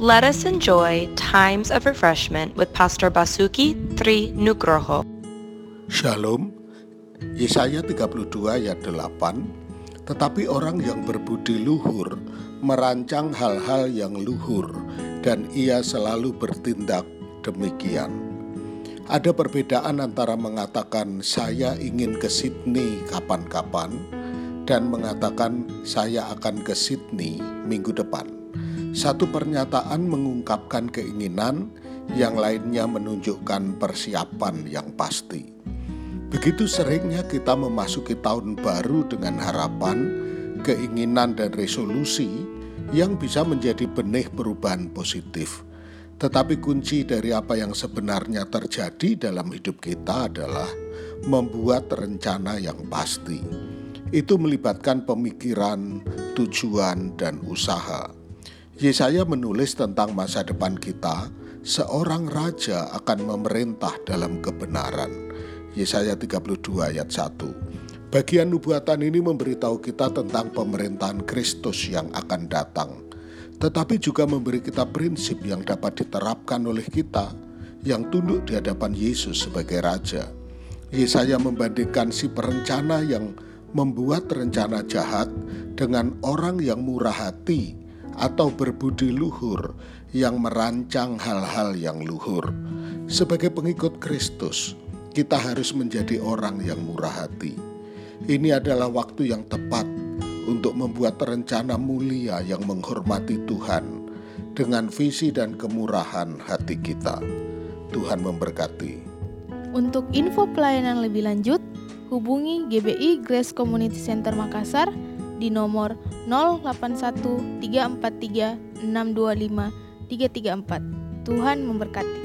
Let us enjoy times of refreshment with Pastor Basuki Tri Nugroho. Shalom, Yesaya 32 ayat 8 Tetapi orang yang berbudi luhur merancang hal-hal yang luhur dan ia selalu bertindak demikian. Ada perbedaan antara mengatakan saya ingin ke Sydney kapan-kapan dan mengatakan saya akan ke Sydney minggu depan. Satu pernyataan mengungkapkan keinginan, yang lainnya menunjukkan persiapan yang pasti. Begitu seringnya kita memasuki tahun baru dengan harapan, keinginan, dan resolusi yang bisa menjadi benih perubahan positif. Tetapi kunci dari apa yang sebenarnya terjadi dalam hidup kita adalah membuat rencana yang pasti. Itu melibatkan pemikiran, tujuan, dan usaha. Yesaya menulis tentang masa depan kita, seorang raja akan memerintah dalam kebenaran. Yesaya 32 ayat 1. Bagian nubuatan ini memberitahu kita tentang pemerintahan Kristus yang akan datang, tetapi juga memberi kita prinsip yang dapat diterapkan oleh kita yang tunduk di hadapan Yesus sebagai raja. Yesaya membandingkan si perencana yang membuat rencana jahat dengan orang yang murah hati atau berbudi luhur yang merancang hal-hal yang luhur. Sebagai pengikut Kristus, kita harus menjadi orang yang murah hati. Ini adalah waktu yang tepat untuk membuat rencana mulia yang menghormati Tuhan dengan visi dan kemurahan hati kita. Tuhan memberkati. Untuk info pelayanan lebih lanjut, hubungi GBI Grace Community Center Makassar di nomor 081343625334. Tuhan memberkati.